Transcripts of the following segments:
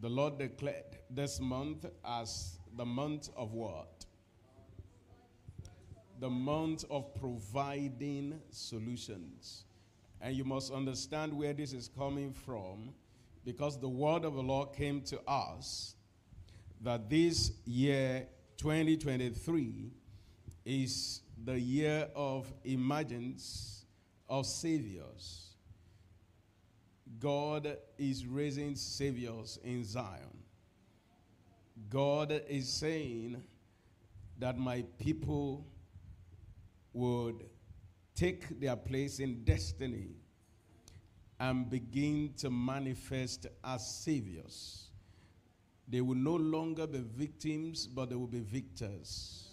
The Lord declared this month as the month of what? The month of providing solutions. And you must understand where this is coming from because the word of the Lord came to us that this year 2023 is the year of emergence of saviors. God is raising saviors in Zion. God is saying that my people would take their place in destiny and begin to manifest as saviors. They will no longer be victims, but they will be victors.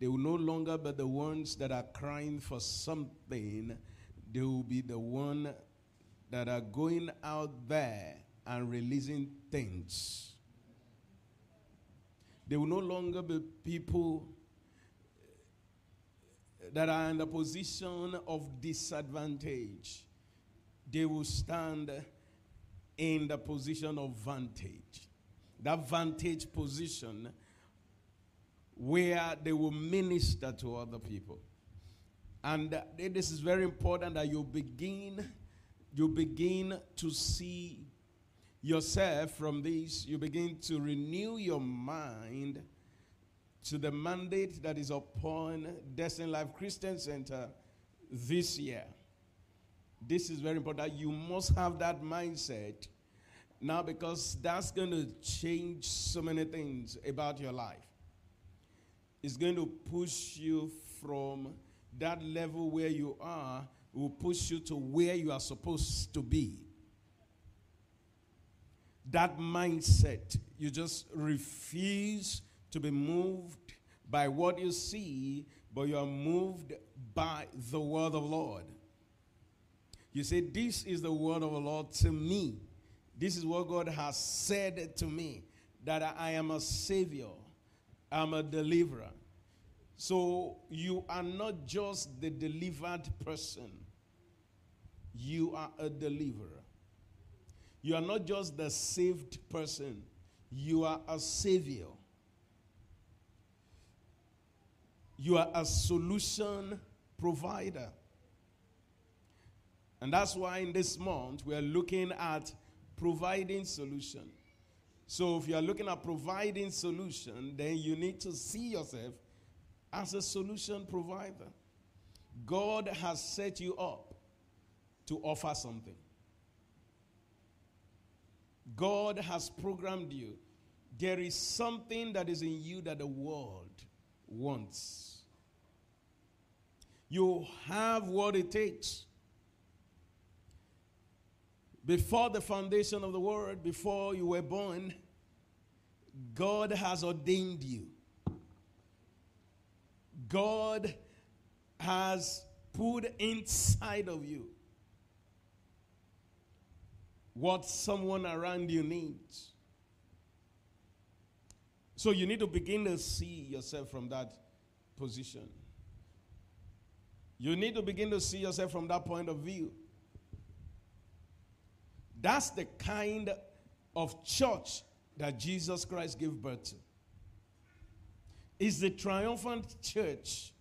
They will no longer be the ones that are crying for something. They will be the one that are going out there and releasing things. They will no longer be people eh, that are in the position of disadvantage. They will stand in the position of vantage. That vantage position where they will minister to other people. And eh, this is very important that you begin you begin to see yourself from this, you begin to renew your mind to the mandate that is upon Destiny Life Christian Center this year. This is very important. You must have that mindset now because that's going to change so many things about your life. It's going to push you from that level where you are will push you to where you are supposed to be. That mindset, you just refuse to be moved by what you see, but you are moved by the word of Lord. You say, This is the word of the Lord to me. This is what God has said to me that I am a savior, I'm a deliverer. So you are not just the delivered person, you are a deliverer. You are not just the saved person, you are a savior. You are a solution provider. And that's why in this month we are looking at providing solution. So if you are looking at providing solution, then you need to see yourself as a solution provider. God has set you up to offer something. God has programmed you. There is something that is in you that the world wants. You have what it takes. Before the foundation of the world, before you were born, God has ordained you. God has put inside of you what someone around you needs. So you need to begin to see yourself from that position. You need to begin to see yourself from that point of view. That's the kind of church that Jesus Christ gave birth to. It's the triumphant church.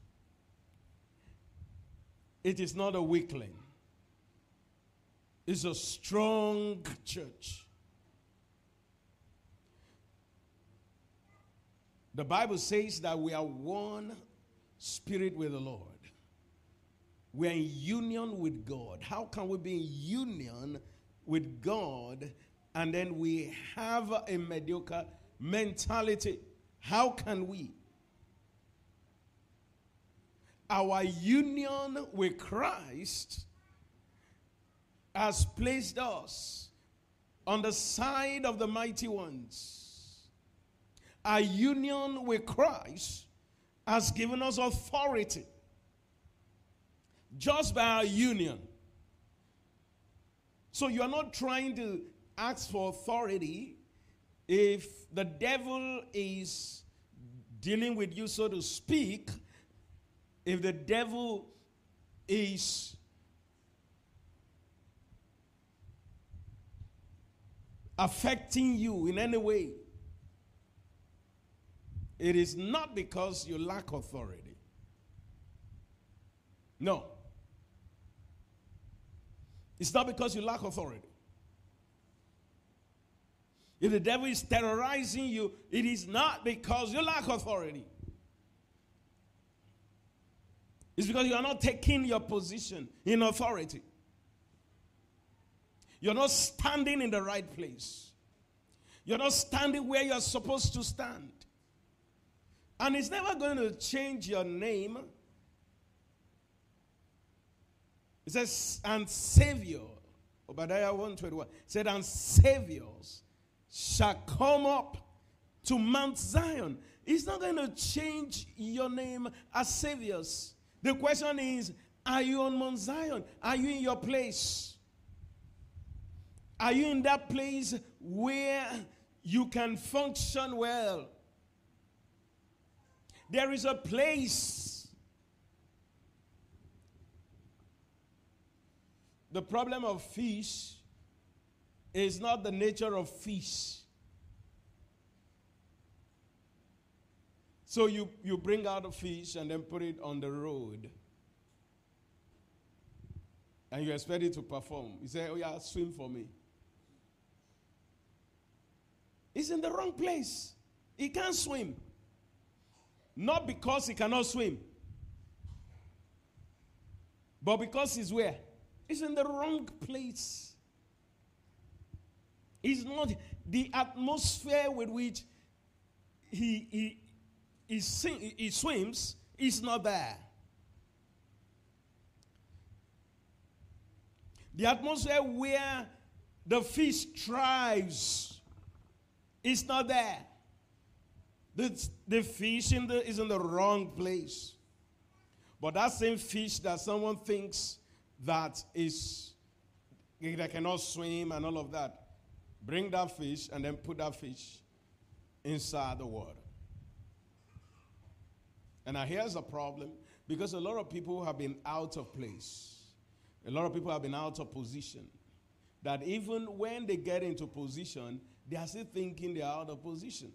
It is not a weakling is a strong church. The Bible says that we are one spirit with the Lord. We are in union with God. How can we be in union with God and then we have a mediocre mentality? How can we? Our union with Christ has placed us on the side of the mighty ones. Our union with Christ has given us authority just by our union. So you're not trying to ask for authority if the devil is dealing with you, so to speak, if the devil is affecting you in any way, it is not because you lack authority. No. It's not because you lack authority. If the devil is terrorizing you, it is not because you lack authority. It's because you are not taking your position in authority. You're not standing in the right place. You're not standing where you're supposed to stand. And it's never going to change your name. It says, and Savior. Obadiah 121 said, and Saviors shall come up to Mount Zion. It's not going to change your name as Saviors. The question is, are you on Mount Zion? Are you in your place? Are you in that place where you can function well? There is a place. The problem of fish is not the nature of fish. So you, you bring out a fish and then put it on the road. And you expect it to perform. You say, Oh, yeah, swim for me. He's in the wrong place. He can't swim. Not because he cannot swim, but because he's where? He's in the wrong place. It's not the atmosphere with which he, he, he, sing, he swims is not there. The atmosphere where the fish thrives is not there. The, the fish in the, is in the wrong place. But that same fish that someone thinks that is that cannot swim and all of that, bring that fish and then put that fish inside the water. And now here's a problem because a lot of people have been out of place. A lot of people have been out of position. That even when they get into position, they are still thinking they are out of position.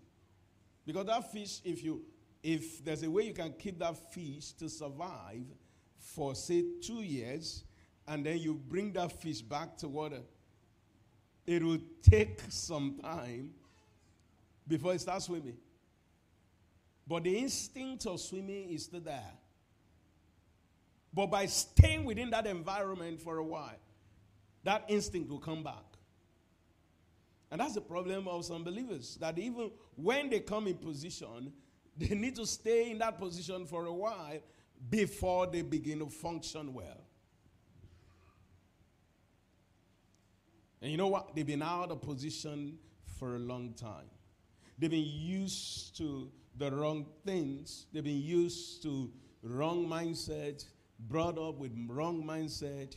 Because that fish, if you if there's a way you can keep that fish to survive for say two years, and then you bring that fish back to water, it will take some time before it starts swimming. But the instinct of swimming is still there. But by staying within that environment for a while, that instinct will come back. And that's the problem of some believers that even when they come in position, they need to stay in that position for a while before they begin to function well. And you know what? They've been out of position for a long time. They've been used to the wrong things. They've been used to wrong mindset, brought up with wrong mindset.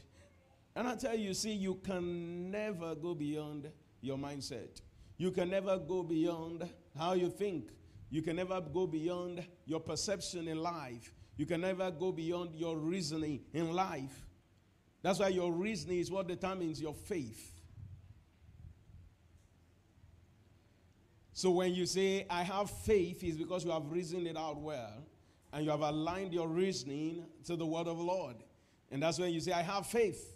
And I tell you, see, you can never go beyond your mindset. You can never go beyond how you think. You can never go beyond your perception in life. You can never go beyond your reasoning in life. That's why your reasoning is what determines your faith. So when you say, I have faith, is because you have reasoned it out well and you have aligned your reasoning to the word of the Lord. And that's when you say, I have faith.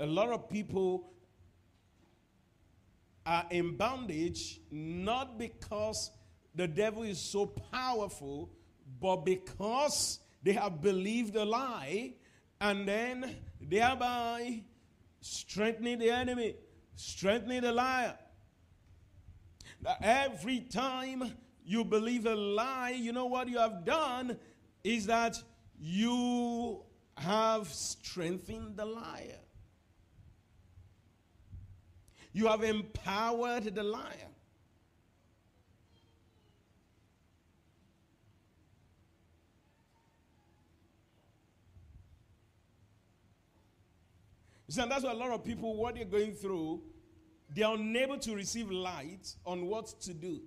A lot of people are in bondage not because the devil is so powerful, but because they have believed a lie and then thereby strengthening the enemy, strengthening the liar. Every time you believe a lie, you know what you have done is that you have strengthened the liar. You have empowered the liar. See, and that's why a lot of people, what they're going through, they're unable to receive light on what to do.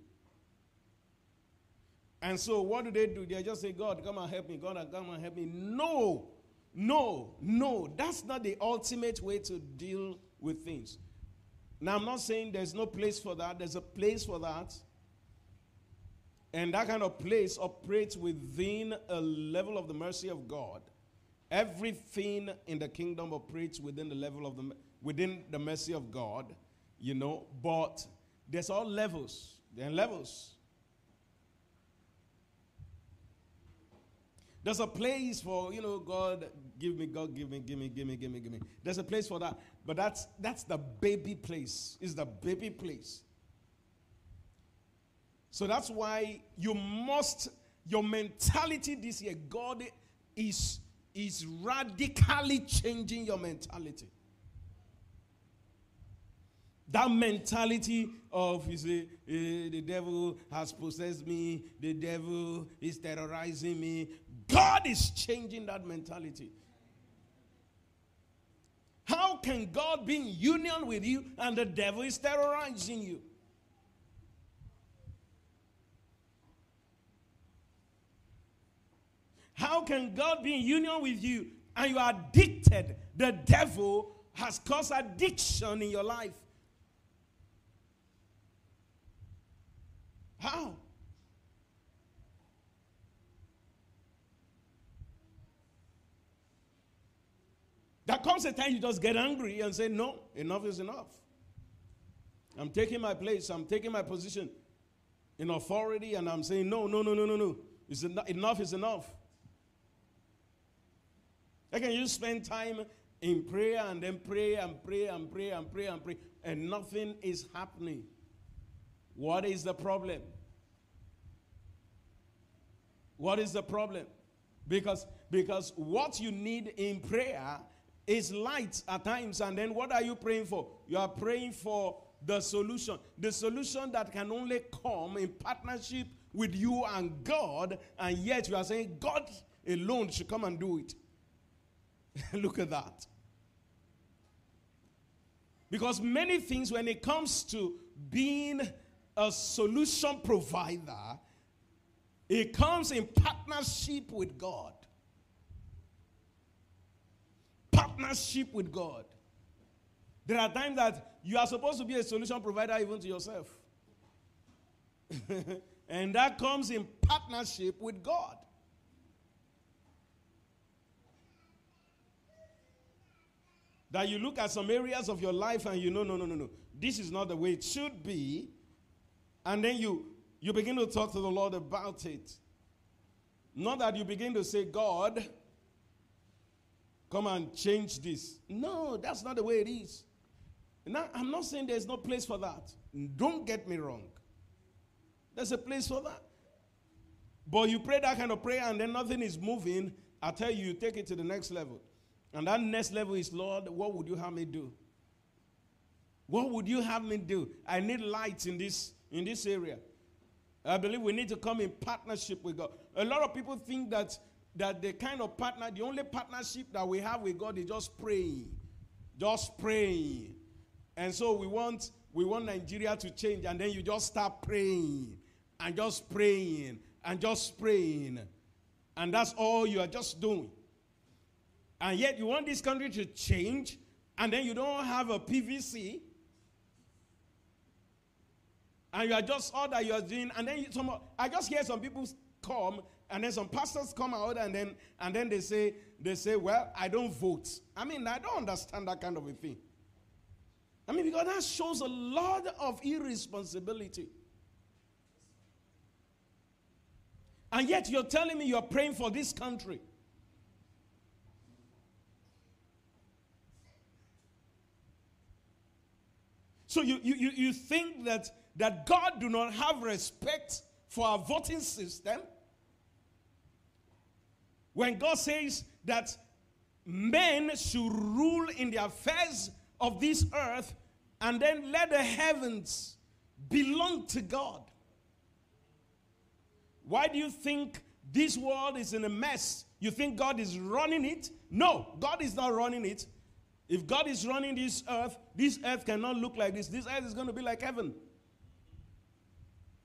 And so, what do they do? They just say, God, come and help me. God, come and help me. No, no, no. That's not the ultimate way to deal with things. Now, I'm not saying there's no place for that, there's a place for that. And that kind of place operates within a level of the mercy of God. Everything in the kingdom operates within the level of the within the mercy of God, you know, but there's all levels. There are levels. There's a place for, you know, God, give me, God, give me, give me, give me, give me, give me. There's a place for that. But that's that's the baby place. Is the baby place. So that's why you must, your mentality this year, God is, is radically changing your mentality. That mentality of, you see, uh, the devil has possessed me, the devil is terrorizing me. God is changing that mentality. How can God be in union with you and the devil is terrorizing you? How can God be in union with you and you are addicted? The devil has caused addiction in your life. How? There comes a time you just get angry and say, No, enough is enough. I'm taking my place, I'm taking my position in authority, and I'm saying, No, no, no, no, no, no. It's en- enough is enough. How can you spend time in prayer and then pray and pray and pray and pray and pray and nothing is happening? What is the problem? What is the problem? Because because what you need in prayer is light at times and then what are you praying for? You are praying for the solution. The solution that can only come in partnership with you and God and yet you are saying God alone should come and do it. Look at that. Because many things, when it comes to being a solution provider, it comes in partnership with God. Partnership with God. There are times that you are supposed to be a solution provider even to yourself. and that comes in partnership with God. that you look at some areas of your life and you know no no no no this is not the way it should be and then you you begin to talk to the lord about it not that you begin to say god come and change this no that's not the way it is now i'm not saying there's no place for that don't get me wrong there's a place for that but you pray that kind of prayer and then nothing is moving i tell you you take it to the next level and that next level is, Lord, what would you have me do? What would you have me do? I need light in this in this area. I believe we need to come in partnership with God. A lot of people think that that the kind of partner, the only partnership that we have with God is just praying. Just praying. And so we want we want Nigeria to change, and then you just start praying and just praying and just praying. And that's all you are just doing. And yet you want this country to change, and then you don't have a PVC. And you are just all that you are doing, and then you, some, I just hear some people come, and then some pastors come out, and then and then they say they say, "Well, I don't vote." I mean, I don't understand that kind of a thing. I mean, because that shows a lot of irresponsibility. And yet you're telling me you're praying for this country. So you, you, you think that, that God do not have respect for our voting system? When God says that men should rule in the affairs of this earth and then let the heavens belong to God. Why do you think this world is in a mess? You think God is running it? No, God is not running it. If God is running this earth, this earth cannot look like this. This earth is going to be like heaven.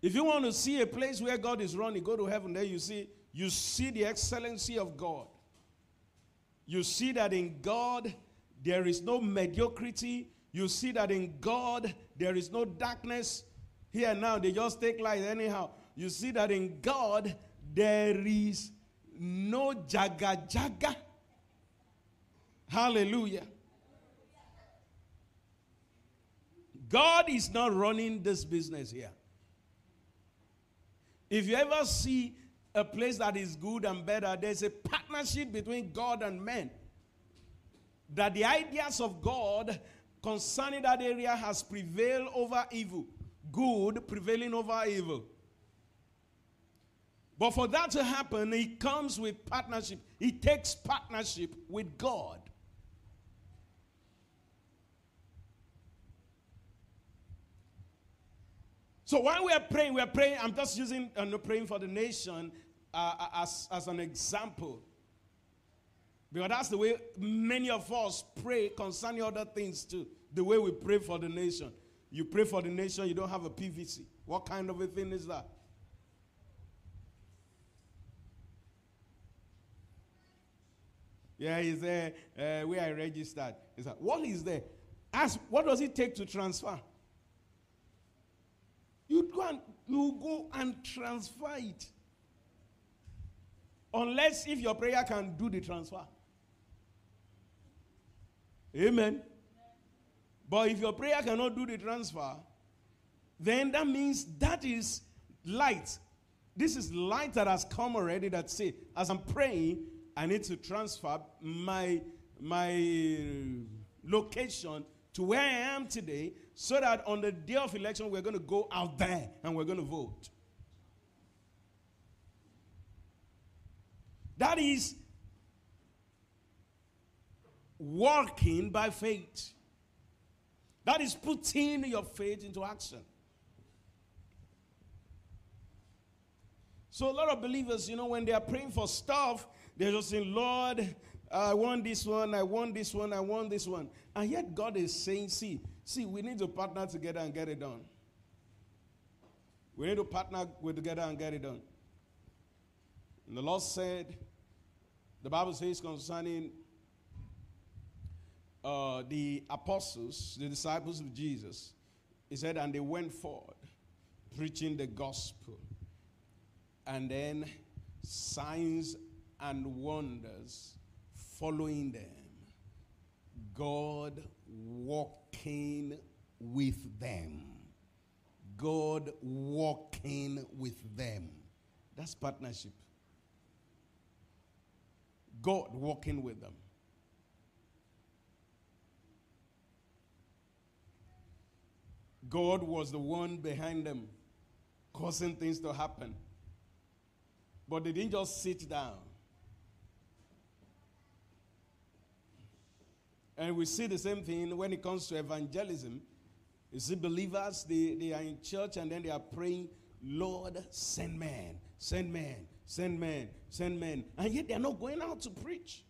If you want to see a place where God is running, go to heaven. There you see, you see the excellency of God. You see that in God there is no mediocrity. You see that in God there is no darkness. Here now, they just take light anyhow. You see that in God there is no jaga jaga. Hallelujah. God is not running this business here. If you ever see a place that is good and better, there's a partnership between God and men. That the ideas of God concerning that area has prevailed over evil, good prevailing over evil. But for that to happen, it comes with partnership. It takes partnership with God. So while we are praying, we are praying. I'm just using uh, praying for the nation uh, uh, as, as an example. Because that's the way many of us pray concerning other things too. The way we pray for the nation. You pray for the nation, you don't have a PVC. What kind of a thing is that? Yeah, he's there. Uh, where I registered. He said, What is there? Ask, what does it take to transfer? You go and you go and transfer it. Unless if your prayer can do the transfer. Amen. But if your prayer cannot do the transfer, then that means that is light. This is light that has come already that say, as I'm praying, I need to transfer my my uh, location to where I am today so that on the day of election, we're going to go out there and we're going to vote. That is working by faith. That is putting your faith into action. So, a lot of believers, you know, when they are praying for stuff, they're just saying, Lord, I want this one, I want this one, I want this one. And yet, God is saying, see, See, we need to partner together and get it done. We need to partner together and get it done. And the Lord said, the Bible says concerning uh, the apostles, the disciples of Jesus, He said, and they went forward preaching the gospel. And then signs and wonders following them. God walking with them. God walking with them. That's partnership. God walking with them. God was the one behind them, causing things to happen. But they didn't just sit down. And we see the same thing when it comes to evangelism. You see, believers, they, they are in church and then they are praying, Lord, send men, send men, send men, send men. And yet they are not going out to preach.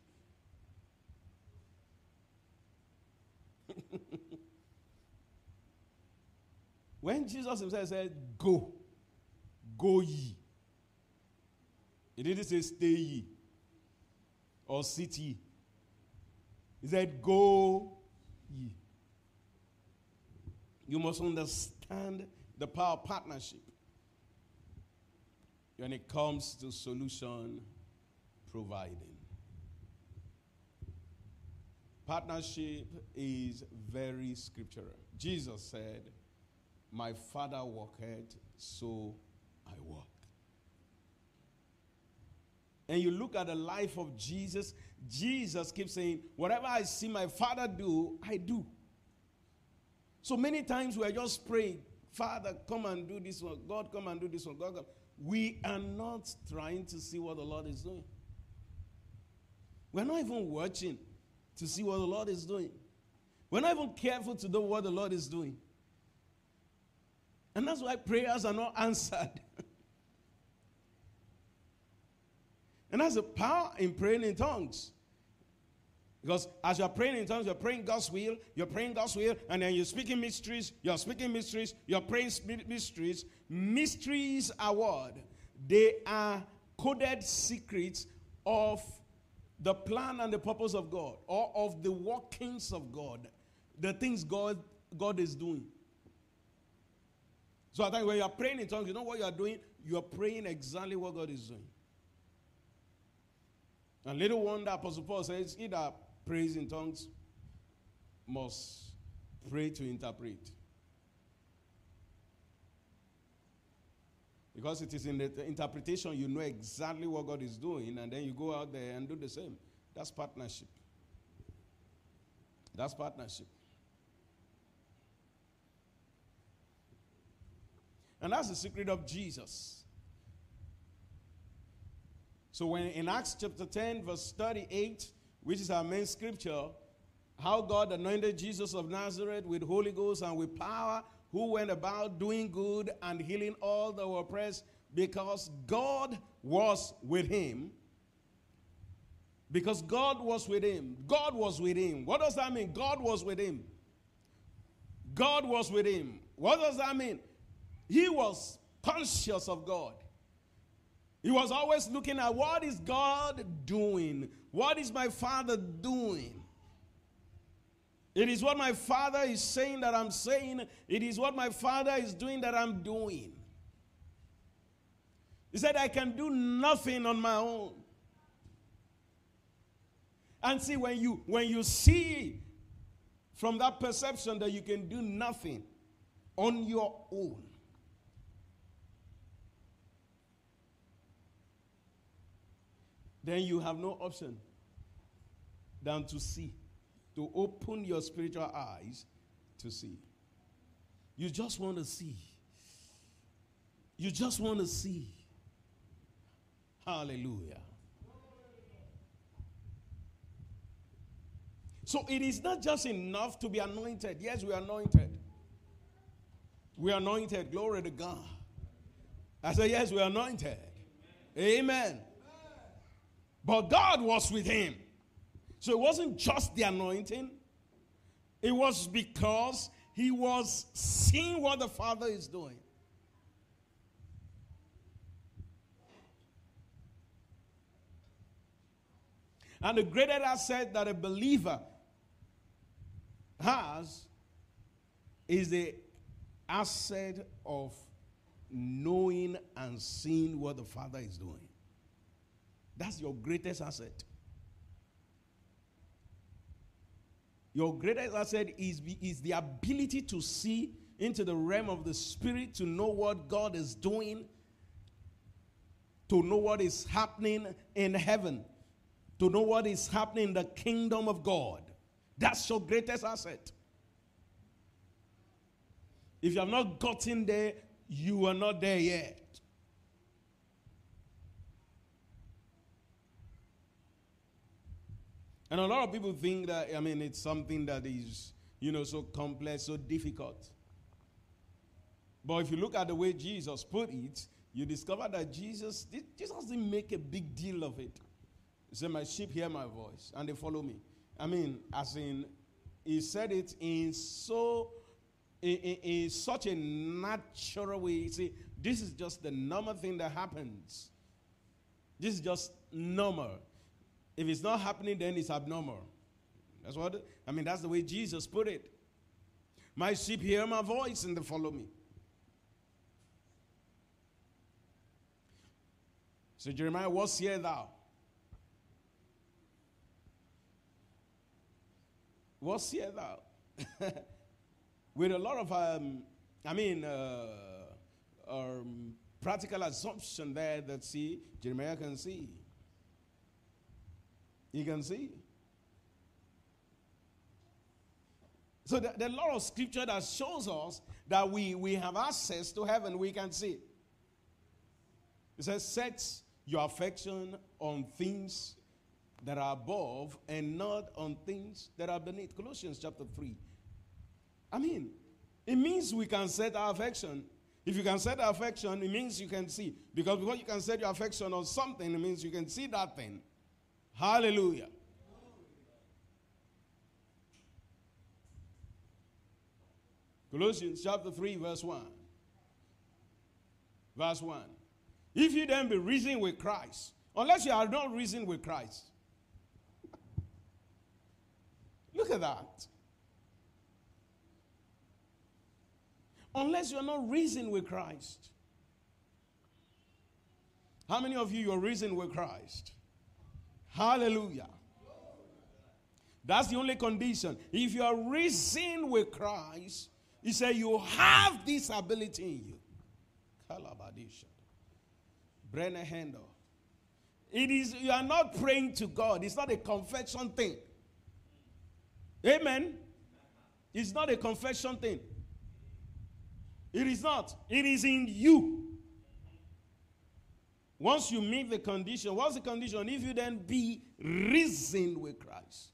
when Jesus himself said, Go, go ye. He didn't say, Stay ye or sit ye. He said, Go ye. You must understand the power of partnership when it comes to solution providing. Partnership is very scriptural. Jesus said, My Father walketh, so I walk. And you look at the life of Jesus, Jesus keeps saying, Whatever I see my Father do, I do. So many times we are just praying, Father, come and do this one. God, come and do this one. God, come. We are not trying to see what the Lord is doing. We're not even watching to see what the Lord is doing. We're not even careful to know what the Lord is doing. And that's why prayers are not answered. And that's the power in praying in tongues. Because as you're praying in tongues, you're praying God's will, you're praying God's will, and then you're speaking mysteries, you're speaking mysteries, you're praying mysteries. Mysteries are what? They are coded secrets of the plan and the purpose of God, or of the workings of God. the things God, God is doing. So I think when you are praying in tongues, you know what you are doing? You are praying exactly what God is doing. And little wonder, Apostle Paul says, he that prays in tongues must pray to interpret. Because it is in the interpretation you know exactly what God is doing, and then you go out there and do the same. That's partnership. That's partnership. And that's the secret of Jesus. So when in Acts chapter 10, verse 38, which is our main scripture, how God anointed Jesus of Nazareth with Holy Ghost and with power, who went about doing good and healing all that were oppressed, because God was with him. Because God was with him. God was with him. What does that mean? God was with him. God was with him. What does that mean? He was conscious of God. He was always looking at what is God doing? What is my Father doing? It is what my Father is saying that I'm saying. It is what my Father is doing that I'm doing. He said, I can do nothing on my own. And see, when you when you see from that perception that you can do nothing on your own, then you have no option than to see, to open your spiritual eyes to see. You just want to see. You just want to see. Hallelujah. So it is not just enough to be anointed. Yes, we are anointed. We are anointed. Glory to God. I say, yes, we are anointed. Amen. But God was with him. So it wasn't just the anointing, it was because he was seeing what the Father is doing. And the greatest asset that a believer has is the asset of knowing and seeing what the Father is doing. That's your greatest asset. Your greatest asset is, is the ability to see into the realm of the spirit, to know what God is doing, to know what is happening in heaven, to know what is happening in the kingdom of God. That's your greatest asset. If you have not gotten there, you are not there yet. And a lot of people think that, I mean, it's something that is, you know, so complex, so difficult. But if you look at the way Jesus put it, you discover that Jesus, Jesus didn't make a big deal of it. He said, My sheep hear my voice and they follow me. I mean, as in, he said it in so in, in, in such a natural way. You see, this is just the normal thing that happens. This is just normal. If it's not happening, then it's abnormal. That's what, I mean, that's the way Jesus put it. My sheep hear my voice and they follow me. So, Jeremiah, what sayest thou? What sayest thou? With a lot of, um, I mean, uh, um, practical assumption there that see, Jeremiah can see. You can see. So are a lot of scripture that shows us that we, we have access to heaven, we can see. It says, set your affection on things that are above and not on things that are beneath. Colossians chapter 3. I mean, it means we can set our affection. If you can set our affection, it means you can see. Because because you can set your affection on something, it means you can see that thing. Hallelujah. Colossians chapter 3, verse 1. Verse 1. If you then be reasoning with Christ, unless you are not reasoning with Christ. Look at that. Unless you're not reasoning with Christ. How many of you you're reasoning with Christ? Hallelujah. That's the only condition. If you are risen with Christ, he said you have this ability in you. Brenner Handel. It is you are not praying to God. It's not a confession thing. Amen. It's not a confession thing. It is not. It is in you. Once you meet the condition, what's the condition? If you then be reasoned with Christ.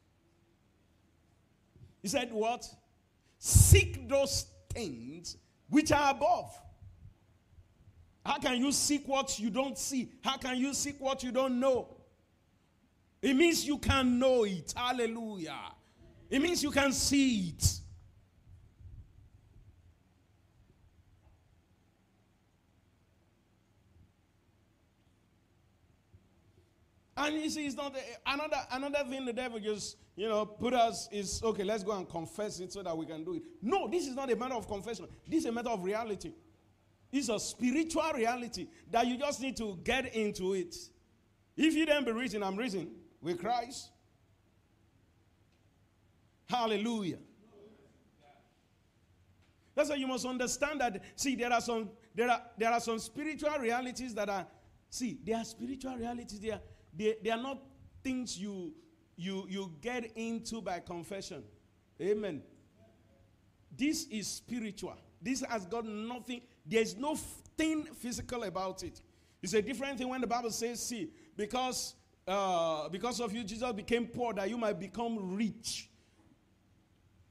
He said, What? Seek those things which are above. How can you seek what you don't see? How can you seek what you don't know? It means you can know it. Hallelujah. It means you can see it. And you see, it's not another another thing the devil just you know put us is okay. Let's go and confess it so that we can do it. No, this is not a matter of confession. This is a matter of reality. It's a spiritual reality that you just need to get into it. If you then be reason, I'm reason with Christ. Hallelujah. That's why you must understand that. See, there are some there are there are some spiritual realities that are see, there are spiritual realities. They are they, they are not things you you you get into by confession. Amen. This is spiritual. This has got nothing there's no thing physical about it. It's a different thing when the Bible says, see, because, uh, because of you, Jesus became poor that you might become rich.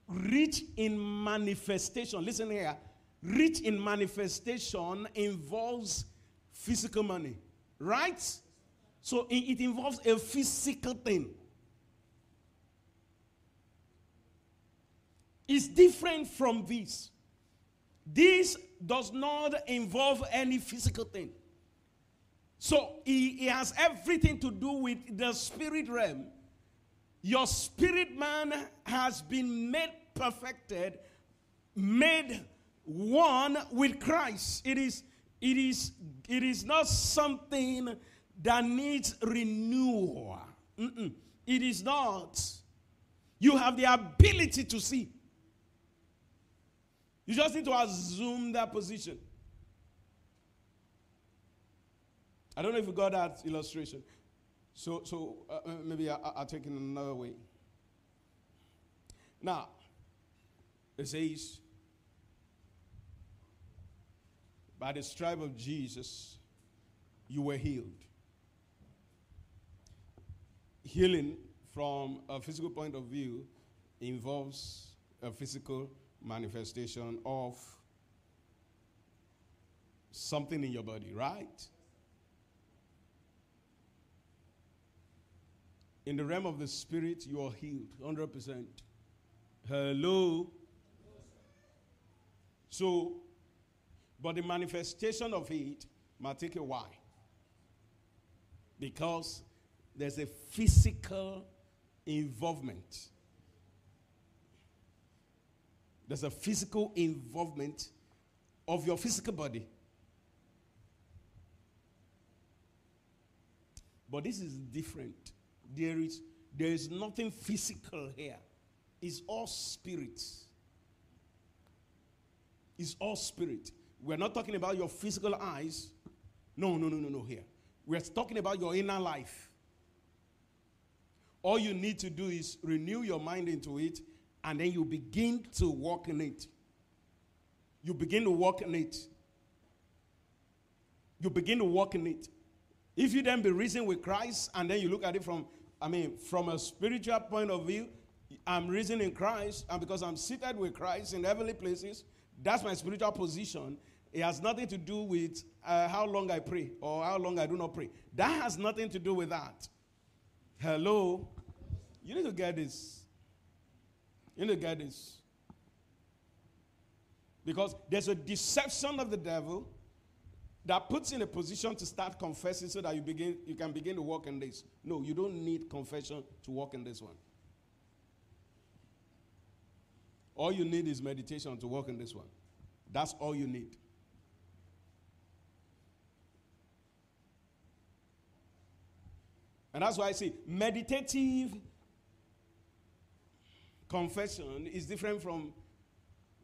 Rich in manifestation. Listen here. Rich in manifestation involves physical money, right? So it, involves a physical thing. It's different from this. This does not involve any physical thing. So it, has everything to do with the spirit realm. Your spirit man has been made perfected, made one with Christ. It is, it is, it is not something that needs renewal. Mm-mm. It is not. You have the ability to see. You just need to assume that position. I don't know if you got that illustration. So, so uh, uh maybe I, will take it another way. Now, it says, by the stripe of Jesus, you were healed. Healing, from a physical point of view, involves a physical manifestation of something in your body, right? In the realm of the spirit, you are healed 100%. Hello? So, but the manifestation of it might take a while. Because there's a physical involvement there's a physical involvement of your physical body. But this is different. There is, there is nothing physical here. It's all spirit. It's all spirit. We're not talking about your physical eyes. No, no, no, no, no, here. We're talking about your inner life. All you need to do is renew your mind into it and then you begin to walk in it. You begin to walk in it. You begin to walk in it. If you then be reasoning with Christ and then you look at it from, I mean, from a spiritual point of view, I'm reasoning in Christ, and because I'm seated with Christ in heavenly places, that's my spiritual position. It has nothing to do with uh, how long I pray or how long I do not pray. That has nothing to do with that. Hello? You need to get this. You need to get this. Because there's a deception of the devil that puts in a position to start confessing so that you begin you can begin to walk in this. No, you don't need confession to walk in this one. All you need is meditation to walk in this one. That's all you need. And that's why I say meditative confession is different from,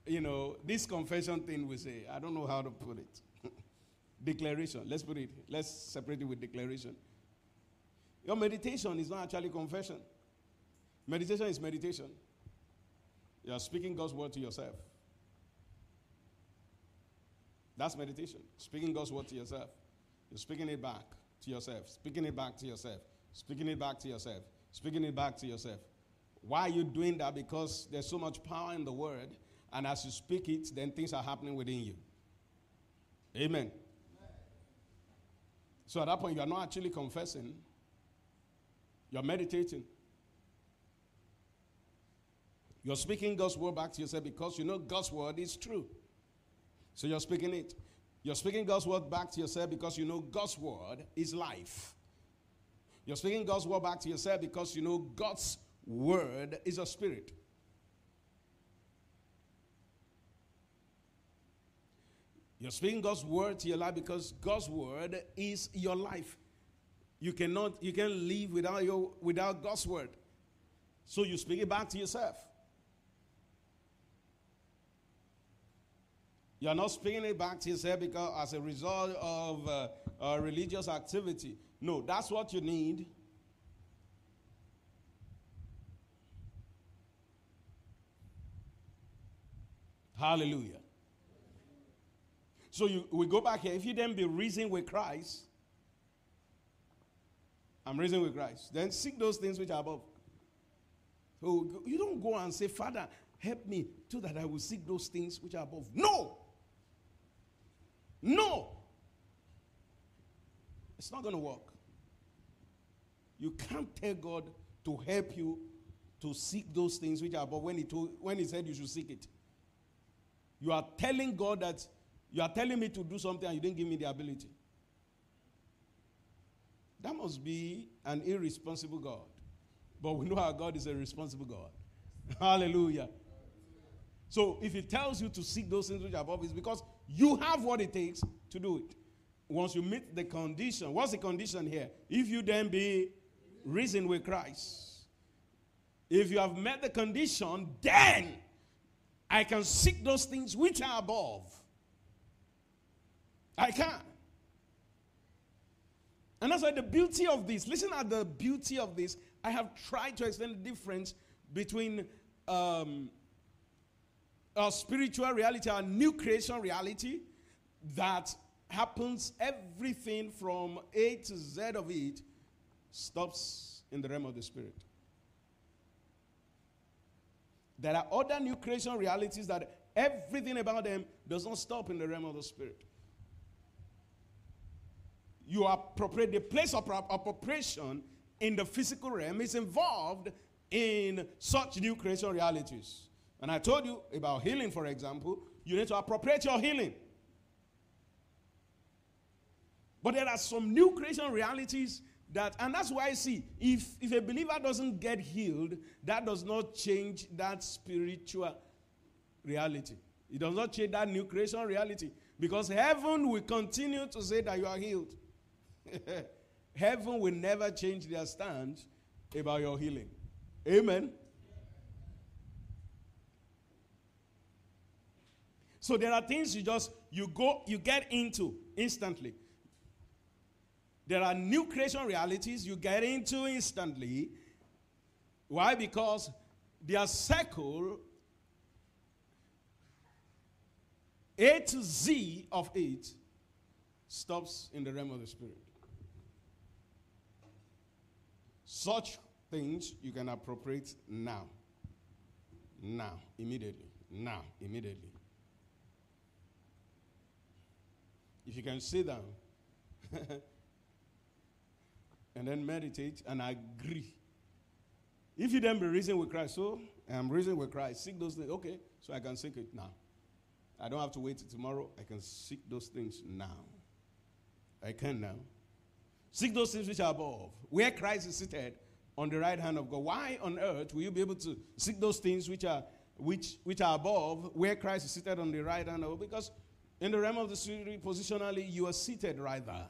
you know, this confession thing we say. I don't know how to put it. declaration. Let's put it, let's separate it with declaration. Your meditation is not actually confession. Meditation is meditation. You are speaking God's word to yourself. That's meditation. Speaking God's word to yourself. You're speaking it back to yourself. Speaking it back to yourself. Speaking it back to yourself. Speaking it back to yourself. Why are you doing that? Because there's so much power in the word, and as you speak it, then things are happening within you. Amen. So at that point, you are not actually confessing, you're meditating. You're speaking God's word back to yourself because you know God's word is true. So you're speaking it. You're speaking God's word back to yourself because you know God's word is life. You're speaking God's word back to yourself because you know God's word is a spirit. You're speaking God's word to your life because God's word is your life. You cannot you can't live without your without God's word. So you speak it back to yourself. You're not speaking it back to yourself because as a result of uh, uh, religious activity. No, that's what you need. Hallelujah. So you, we go back here. If you then be reasoning with Christ, I'm reasoning with Christ. Then seek those things which are above. So you don't go and say, Father, help me so that I will seek those things which are above. No! No! It's not going to work. You can't tell God to help you to seek those things which are above when he, told, when he said you should seek it. You are telling God that you are telling me to do something and you didn't give me the ability. That must be an irresponsible God. But we know our God is a responsible God. Hallelujah. So if he tells you to seek those things which are above, it's because you have what it takes to do it. Once you meet the condition, what's the condition here? If you then be risen with Christ, if you have met the condition, then I can seek those things which are above. I can. And that's why the beauty of this, listen at the beauty of this. I have tried to explain the difference between um, our spiritual reality, our new creation reality that happens, everything from A to Z of it stops in the realm of the spirit. There are other new creation realities that everything about them does not stop in the realm of the spirit. You appropriate the place of appropriation in the physical realm is involved in such new creation realities. And I told you about healing, for example, you need to appropriate your healing. But there are some new creation realities that, and that's why I see if, if a believer doesn't get healed, that does not change that spiritual reality. It does not change that new creation reality. Because heaven will continue to say that you are healed. heaven will never change their stance about your healing. Amen. So there are things you just you go you get into instantly. There are new creation realities you get into instantly. Why? Because their circle A to Z of it stops in the realm of the spirit. Such things you can appropriate now. Now, immediately. Now, immediately. If you can sit down and then meditate and agree. If you then be reasoning with Christ, so I'm reasoning with Christ, seek those things. Okay, so I can seek it now. I don't have to wait till tomorrow. I can seek those things now. I can now. Seek those things which are above, where Christ is seated on the right hand of God. Why on earth will you be able to seek those things which are which, which are above, where Christ is seated on the right hand of, God? because in the realm of the spirit, positionally, you are seated right there.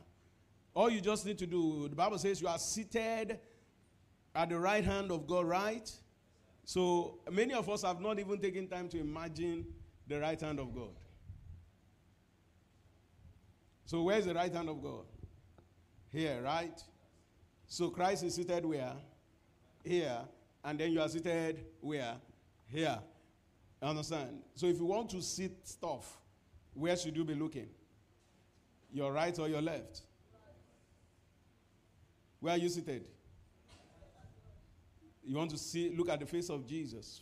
All you just need to do, the Bible says you are seated at the right hand of God, right? So many of us have not even taken time to imagine the right hand of God. So where's the right hand of God? Here, right? So Christ is seated where? Here. And then you are seated where? Here. Understand? So if you want to see stuff, where should you be looking? Your right or your left? Where are you seated? You want to see, look at the face of Jesus.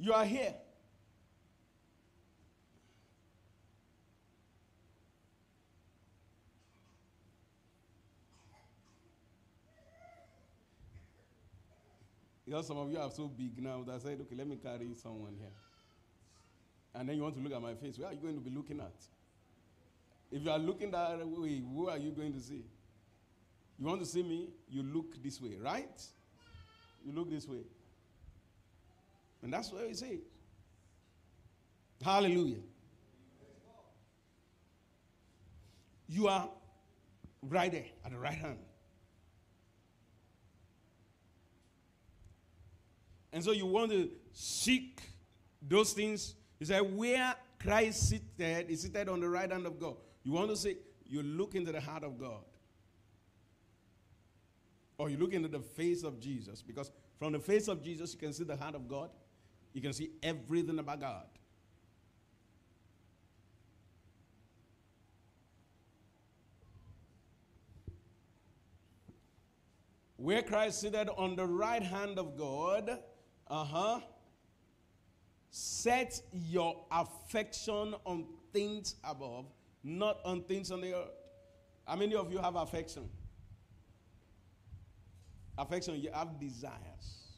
you are here. You know, some of you are so big now that I said, okay, let me carry someone here. And then you want to look at my face. Where are you going to be looking at? If you are looking that way, who are you going to see? You want to see me? You look this way, right? You look this way. And that's what he says. Hallelujah. You are right there at the right hand. And so you want to seek those things. He said, where Christ seated is seated on the right hand of God. You want to say, you look into the heart of God. Or you look into the face of Jesus. Because from the face of Jesus, you can see the heart of God. You can see everything about God. Where Christ seated on the right hand of God, uh huh, set your affection on things above, not on things on the earth. How many of you have affection? Affection, you have desires.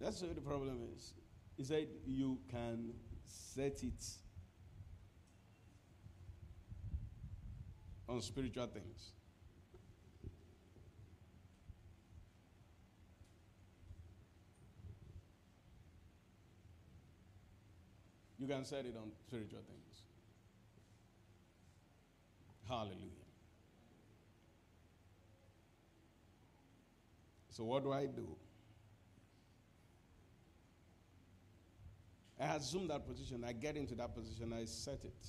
That's what the problem is. He said you can set it on spiritual things. You can set it on spiritual things. Hallelujah. So, what do I do? I assume that position, I get into that position, I set it.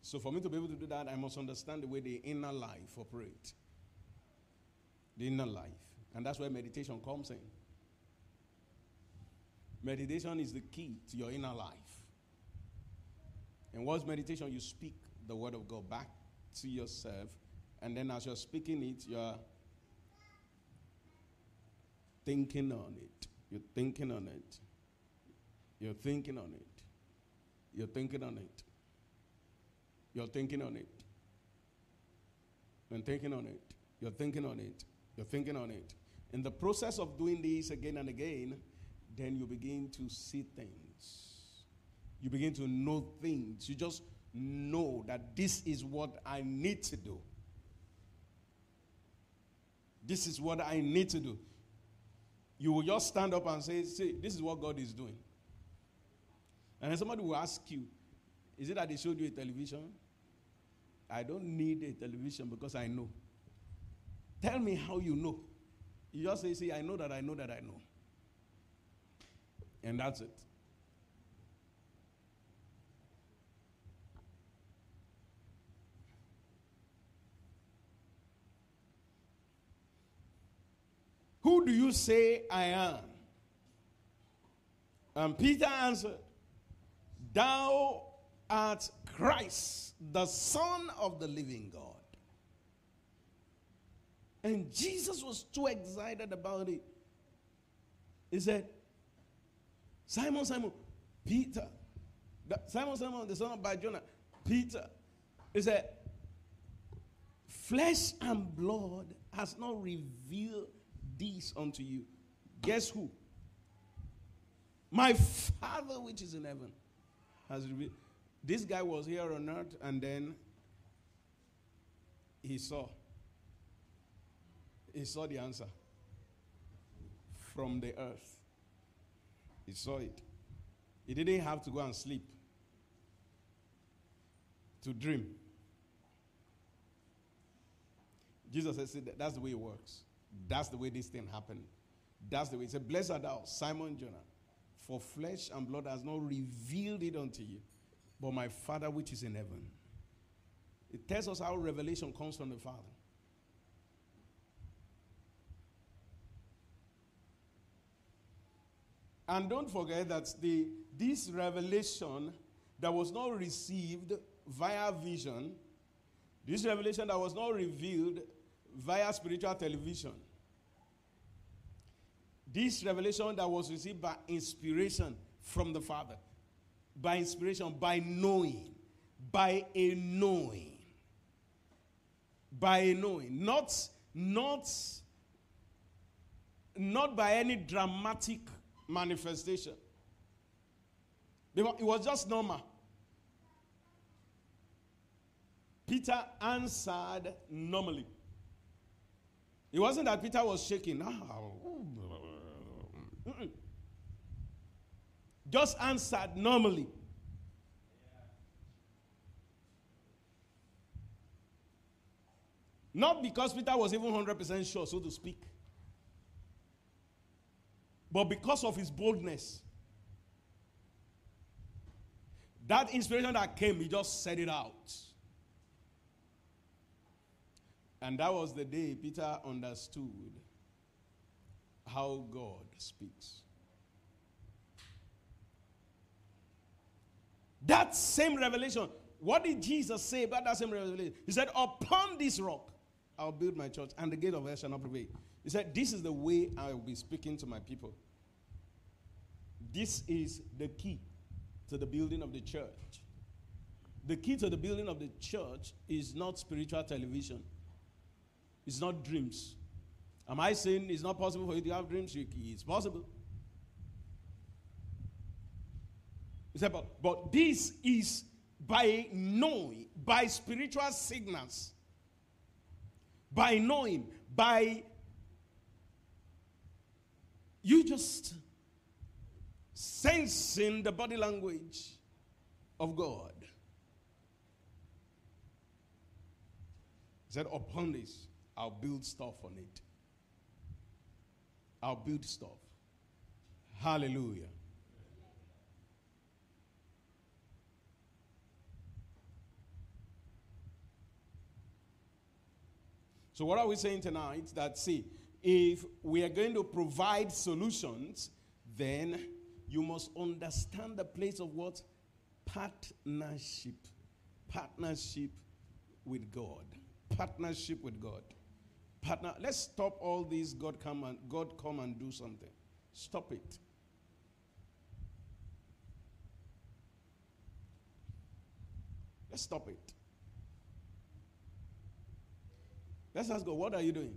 So for me to be able to do that, I must understand the way the inner life operates. The inner life. And that's where meditation comes in. Meditation is the key to your inner life. And what's meditation? You speak the word of God back to yourself, and then as you're speaking it, you're thinking on it. You're thinking on it. You're thinking on it. You're thinking on it. You're thinking on it. You're thinking on it. You're thinking on it. You're thinking on it. In the process of doing this again and again, then you begin to see things. You begin to know things. You just know that this is what I need to do. This is what I need to do you will just stand up and say, "See, this is what God is doing. And then somebody will ask you, is it that they showed you a television? I don't need a television because I know. Tell me how you know. You just say, see, I know that I know that I know. And that's it. Who do you say I am? And Peter answered, Thou art Christ, the Son of the living God. And Jesus was too excited about it. He said, Simon, Simon, Peter, Simon, Simon, the son of Barjona, Peter. He said, Flesh and blood has not revealed this unto you. Guess who? My Father which is in heaven has revealed. This guy was here on earth and then he saw. He saw the answer from the earth. He saw it. He didn't have to go and sleep to dream. Jesus said, That's the way it works. That's the way this thing happened. That's the way. He said, Blessed thou, Simon Jonah, for flesh and blood has not revealed it unto you, but my Father which is in heaven. It tells us how revelation comes from the Father. And don't forget that the, this revelation that was not received via vision, this revelation that was not revealed via spiritual television, this revelation that was received by inspiration from the Father, by inspiration, by knowing, by a knowing, by a knowing, not, not, not by any dramatic manifestation. It was just normal. Peter answered normally. It wasn't that Peter was shaking. Ah, just answered normally. Not because Peter was even 100% sure, so to speak, but because of his boldness. That inspiration that came, he just said it out. And that was the day Peter understood how God speaks. That same revelation. What did Jesus say about that same revelation? He said, Upon this rock I'll build my church, and the gate of hell shall not prevail. He said, This is the way I will be speaking to my people. This is the key to the building of the church. The key to the building of the church is not spiritual television, it's not dreams. Am I saying it's not possible for you to have dreams? It's possible. He said, but, but this is by knowing, by spiritual signals, by knowing, by you just sensing the body language of God. He said, Upon this, I'll build stuff on it. I'll build stuff. Hallelujah. So, what are we saying tonight? That, see, if we are going to provide solutions, then you must understand the place of what? Partnership. Partnership with God. Partnership with God. Partner. Let's stop all these God come and God come and do something. Stop it. Let's stop it. Let's ask God, what are you doing?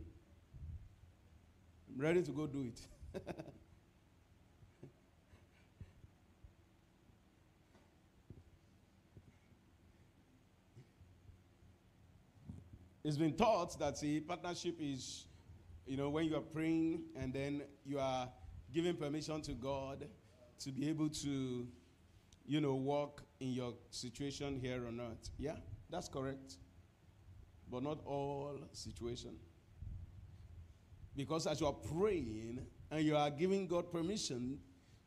I'm ready to go do it. it's been taught that see partnership is you know when you are praying and then you are giving permission to god to be able to you know walk in your situation here on earth yeah that's correct but not all situation. Because as you are praying and you are giving God permission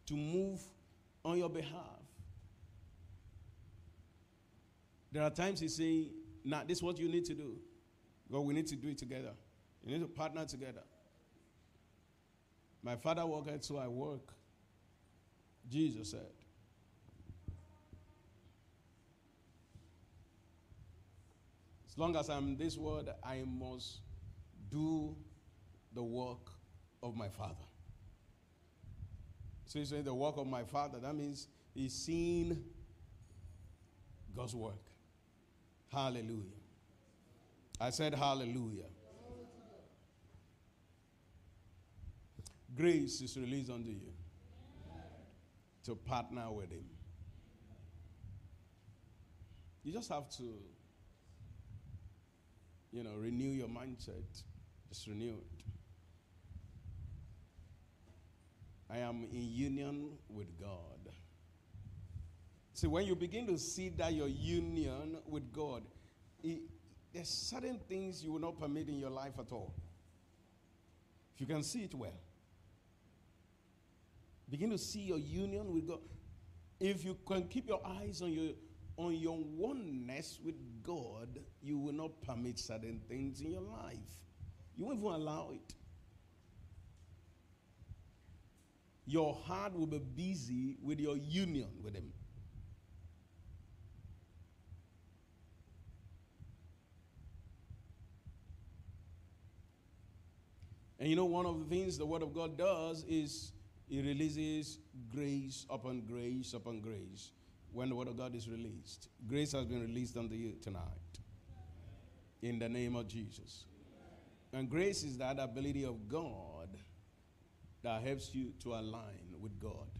to move on your behalf, there are times He's saying, Now, this is what you need to do. God, we need to do it together. You need to partner together. My father worked, so I work. Jesus said. As long as I'm this world, I must do the work of my Father. So he's saying the work of my Father. That means he's seen God's work. Hallelujah. I said hallelujah. Grace is released unto you to partner with him. You just have to, you know, renew your mindset. Just renew it. I am in union with God. See, when you begin to see that your union with God, it, there's certain things you will not permit in your life at all. If you can see it well, begin to see your union with God. If you can keep your eyes on your on your oneness with God, you will not permit certain things in your life. You won't even allow it. Your heart will be busy with your union with Him. And you know, one of the things the Word of God does is it releases grace upon grace upon grace when the Word of God is released. Grace has been released unto you tonight. In the name of Jesus. And grace is that ability of God that helps you to align with God,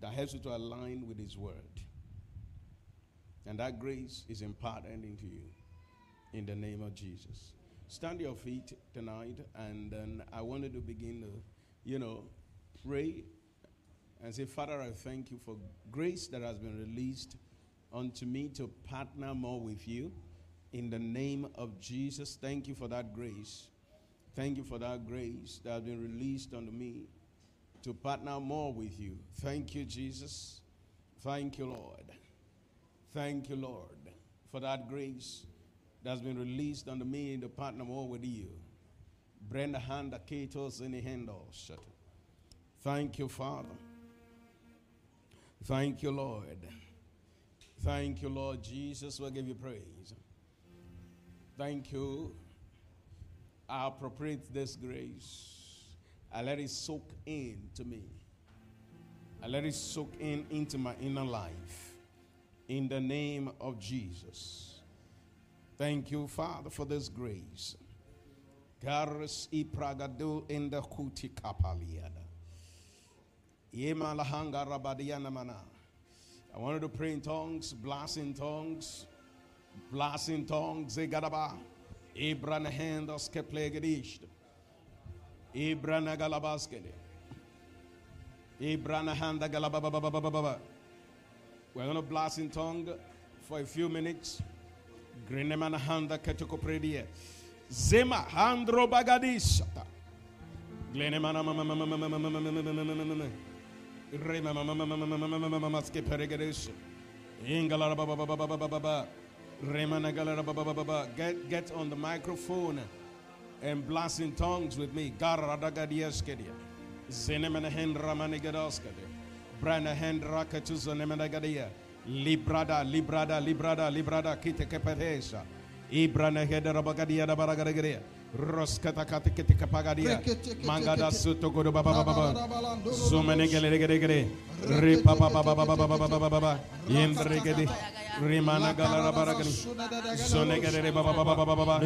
that helps you to align with His Word. And that grace is imparted into you in the name of Jesus. Stand your feet tonight, and then I wanted to begin to, you know, pray and say, Father, I thank you for grace that has been released unto me to partner more with you. In the name of Jesus, thank you for that grace. Thank you for that grace that has been released unto me to partner more with you. Thank you, Jesus. Thank you, Lord. Thank you, Lord, for that grace that has been released unto me to partner more with you. Brenda hand the katos in the handles. Thank you, Father. Thank you, Lord. Thank you, Lord Jesus. We'll give you praise. Thank you. I appropriate this grace. I let it soak in to me. I let it soak in into my inner life. In the name of Jesus. Thank you, Father, for this grace. Garis ipragadu in the kuti kapaliada. I wanted to pray in tongues, blast in tongues, blast in tongues. Zegadaba. Ibran handos ke plegedisht. Ibran galabaskede. Ibran handa galababababababa. We're going to blast in tongue for a few minutes. Grineman handa ketukopredia. Zema handro bagadishata. Glenemana Get, get on the microphone and blast in tongues with me. Garadagadiaskedia. Zenemenahendra manigadoskade. Branahendra katuzanemenagadia. Librada, librada, librada, librada, kita kepedesa. Ibrana hedera bagadia da baragadegeria. Kapagadia. Mangada suto godo baba baba baba. Zumene gele gele gele. Ripa baba baba baba baba baba baba. Yendre gede. Rimana galara baragani. Baba baba baba baba.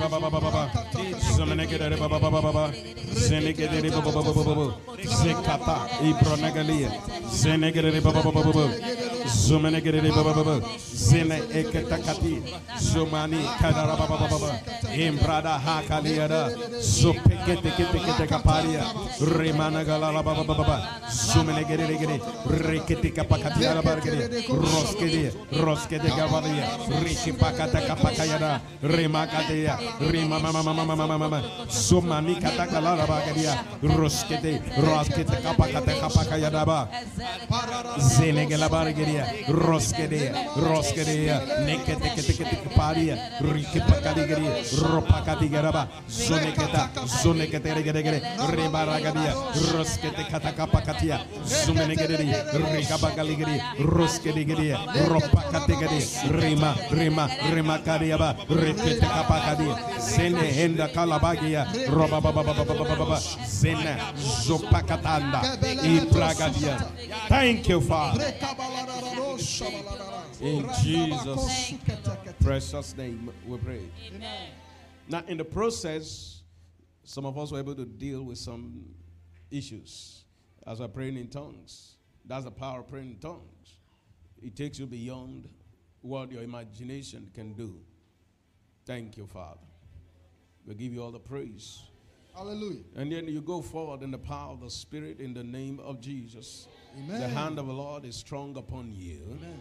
Baba baba baba. Baba baba baba. Baba baba baba. Zekata ibrona galia. Zene gele baba baba baba. Zumene gele baba baba. Zene eketa kati. Zumani kadara baba baba. Imbrada hakaliada. Zupekete kete kete kaparia. Rimana galala baba baba. Zumene gele gele. Rikete kapakati ala bargele. Roskede. Roskede gavalia. Riki pakata kapakayada. Rimakadia. Rima mama mama mama mama mama. Zumani kata galala bagadia. Roskede. Roskede kapakata kapakayada ba. Pakadigeria. Ropakati garaba. Zoneketa. Zonekete regere regere. Rebaragadia. Roskete kata kapakatia. Zumenegeri. Rikabaгаligeri. Roskedigeria. Ropakatigeri. Rima. Rima. Rima kadiaba. Rikete kapakadia. Henda kalabagia. Roba baba. Zopakatanda. Ibragadia. Thank you, Father. In Jesus' precious name, we pray. Now, in the process, some of us were able to deal with some issues as we're praying in tongues. That's the power of praying in tongues. it takes you beyond what your imagination can do. Thank you, Father. We give you all the praise. Hallelujah. And then you go forward in the power of the Spirit in the name of Jesus. Amen. The hand of the Lord is strong upon you. Amen.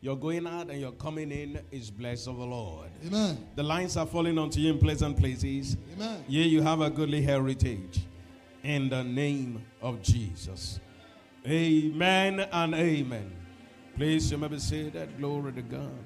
Your going out and you're coming in is blessed of the Lord. Amen. The lines are falling onto you in pleasant places. Amen. Yea, you have a goodly heritage. In the name of Jesus. Amen and amen. Please, you may be seated. Glory to God.